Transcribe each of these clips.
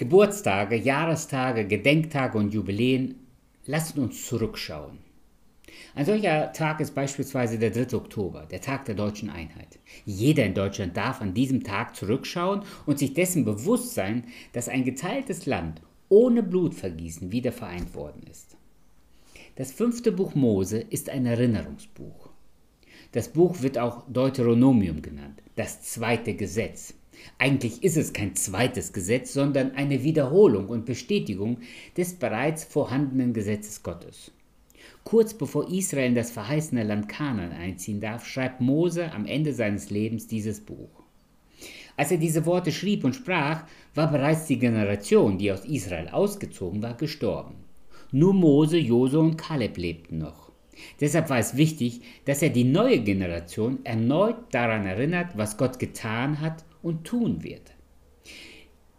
Geburtstage, Jahrestage, Gedenktage und Jubiläen lassen uns zurückschauen. Ein solcher Tag ist beispielsweise der 3. Oktober, der Tag der deutschen Einheit. Jeder in Deutschland darf an diesem Tag zurückschauen und sich dessen bewusst sein, dass ein geteiltes Land ohne Blutvergießen wieder vereint worden ist. Das fünfte Buch Mose ist ein Erinnerungsbuch. Das Buch wird auch Deuteronomium genannt, das zweite Gesetz. Eigentlich ist es kein zweites Gesetz, sondern eine Wiederholung und Bestätigung des bereits vorhandenen Gesetzes Gottes. Kurz bevor Israel in das verheißene Land Kanaan einziehen darf, schreibt Mose am Ende seines Lebens dieses Buch. Als er diese Worte schrieb und sprach, war bereits die Generation, die aus Israel ausgezogen war, gestorben. Nur Mose, Jose und Kaleb lebten noch. Deshalb war es wichtig, dass er die neue Generation erneut daran erinnert, was Gott getan hat und tun wird.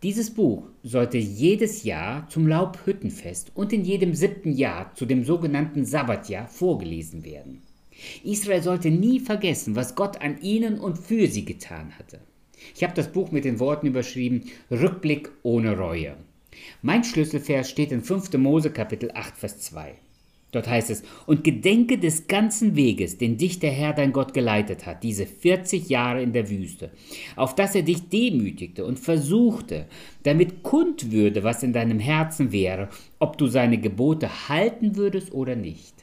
Dieses Buch sollte jedes Jahr zum Laubhüttenfest und in jedem siebten Jahr zu dem sogenannten Sabbatjahr vorgelesen werden. Israel sollte nie vergessen, was Gott an ihnen und für sie getan hatte. Ich habe das Buch mit den Worten überschrieben Rückblick ohne Reue. Mein Schlüsselvers steht in 5. Mose Kapitel 8 Vers 2. Dort heißt es, und gedenke des ganzen Weges, den dich der Herr dein Gott geleitet hat, diese 40 Jahre in der Wüste, auf dass er dich demütigte und versuchte, damit kund würde, was in deinem Herzen wäre, ob du seine Gebote halten würdest oder nicht.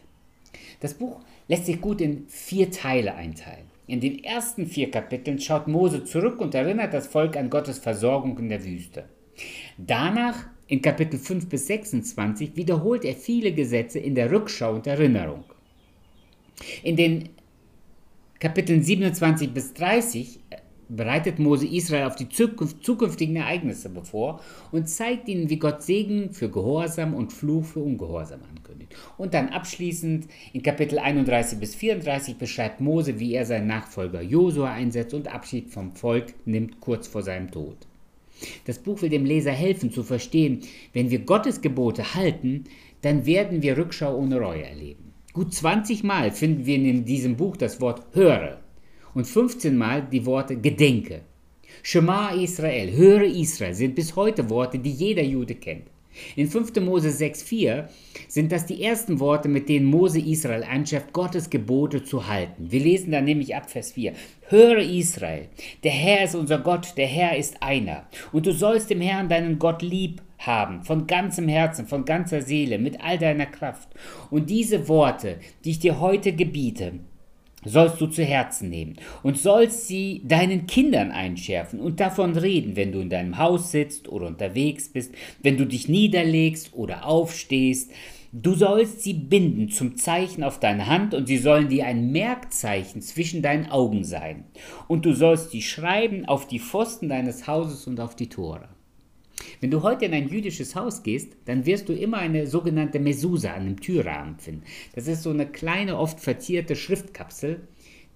Das Buch lässt sich gut in vier Teile einteilen. In den ersten vier Kapiteln schaut Mose zurück und erinnert das Volk an Gottes Versorgung in der Wüste. Danach in Kapitel 5 bis 26 wiederholt er viele Gesetze in der Rückschau und Erinnerung. In den Kapiteln 27 bis 30 bereitet Mose Israel auf die zukünftigen Ereignisse bevor und zeigt ihnen, wie Gott Segen für Gehorsam und Fluch für Ungehorsam ankündigt. Und dann abschließend in Kapitel 31 bis 34 beschreibt Mose, wie er seinen Nachfolger Josua einsetzt und Abschied vom Volk nimmt kurz vor seinem Tod. Das Buch will dem Leser helfen zu verstehen, wenn wir Gottes Gebote halten, dann werden wir Rückschau ohne Reue erleben. Gut 20 Mal finden wir in diesem Buch das Wort höre und 15 Mal die Worte gedenke. Shema Israel, höre Israel sind bis heute Worte, die jeder Jude kennt. In 5. Mose 6,4 sind das die ersten Worte, mit denen Mose Israel einschärft, Gottes Gebote zu halten. Wir lesen da nämlich ab Vers 4. Höre Israel, der Herr ist unser Gott, der Herr ist einer. Und du sollst dem Herrn deinen Gott lieb haben, von ganzem Herzen, von ganzer Seele, mit all deiner Kraft. Und diese Worte, die ich dir heute gebiete, sollst du zu Herzen nehmen und sollst sie deinen Kindern einschärfen und davon reden, wenn du in deinem Haus sitzt oder unterwegs bist, wenn du dich niederlegst oder aufstehst. Du sollst sie binden zum Zeichen auf deine Hand und sie sollen dir ein Merkzeichen zwischen deinen Augen sein. Und du sollst sie schreiben auf die Pfosten deines Hauses und auf die Tore. Wenn du heute in ein jüdisches Haus gehst, dann wirst du immer eine sogenannte Mesusa an dem Türrahmen finden. Das ist so eine kleine, oft verzierte Schriftkapsel,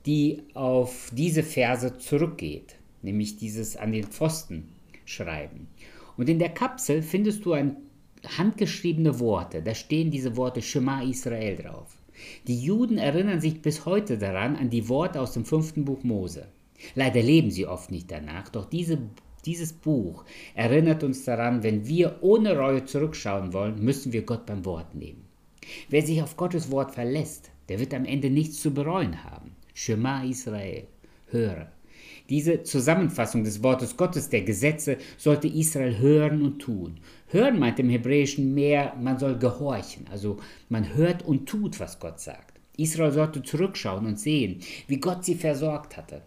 die auf diese Verse zurückgeht, nämlich dieses an den Pfosten schreiben. Und in der Kapsel findest du ein handgeschriebene Worte. Da stehen diese Worte Shema Israel drauf. Die Juden erinnern sich bis heute daran an die Worte aus dem fünften Buch Mose. Leider leben sie oft nicht danach, doch diese dieses Buch erinnert uns daran, wenn wir ohne Reue zurückschauen wollen, müssen wir Gott beim Wort nehmen. Wer sich auf Gottes Wort verlässt, der wird am Ende nichts zu bereuen haben. Shema Israel, höre. Diese Zusammenfassung des Wortes Gottes, der Gesetze, sollte Israel hören und tun. Hören meint im Hebräischen mehr, man soll gehorchen, also man hört und tut, was Gott sagt. Israel sollte zurückschauen und sehen, wie Gott sie versorgt hatte.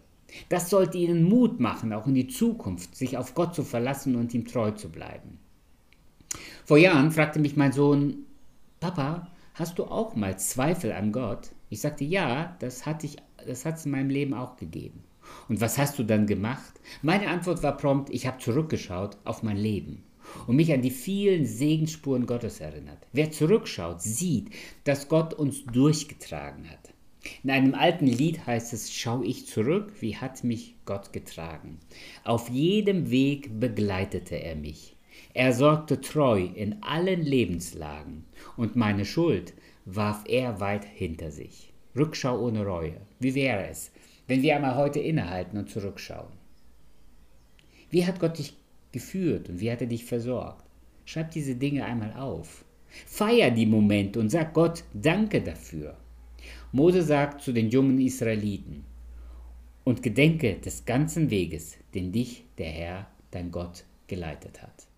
Das sollte ihnen Mut machen, auch in die Zukunft, sich auf Gott zu verlassen und ihm treu zu bleiben. Vor Jahren fragte mich mein Sohn, Papa, hast du auch mal Zweifel an Gott? Ich sagte, ja, das hat es in meinem Leben auch gegeben. Und was hast du dann gemacht? Meine Antwort war prompt, ich habe zurückgeschaut auf mein Leben und mich an die vielen Segensspuren Gottes erinnert. Wer zurückschaut, sieht, dass Gott uns durchgetragen hat. In einem alten Lied heißt es, schau ich zurück, wie hat mich Gott getragen. Auf jedem Weg begleitete er mich. Er sorgte treu in allen Lebenslagen und meine Schuld warf er weit hinter sich. Rückschau ohne Reue. Wie wäre es, wenn wir einmal heute innehalten und zurückschauen? Wie hat Gott dich geführt und wie hat er dich versorgt. Schreib diese Dinge einmal auf. Feier die Momente und sag Gott Danke dafür. Mose sagt zu den jungen Israeliten, und gedenke des ganzen Weges, den dich der Herr, dein Gott, geleitet hat.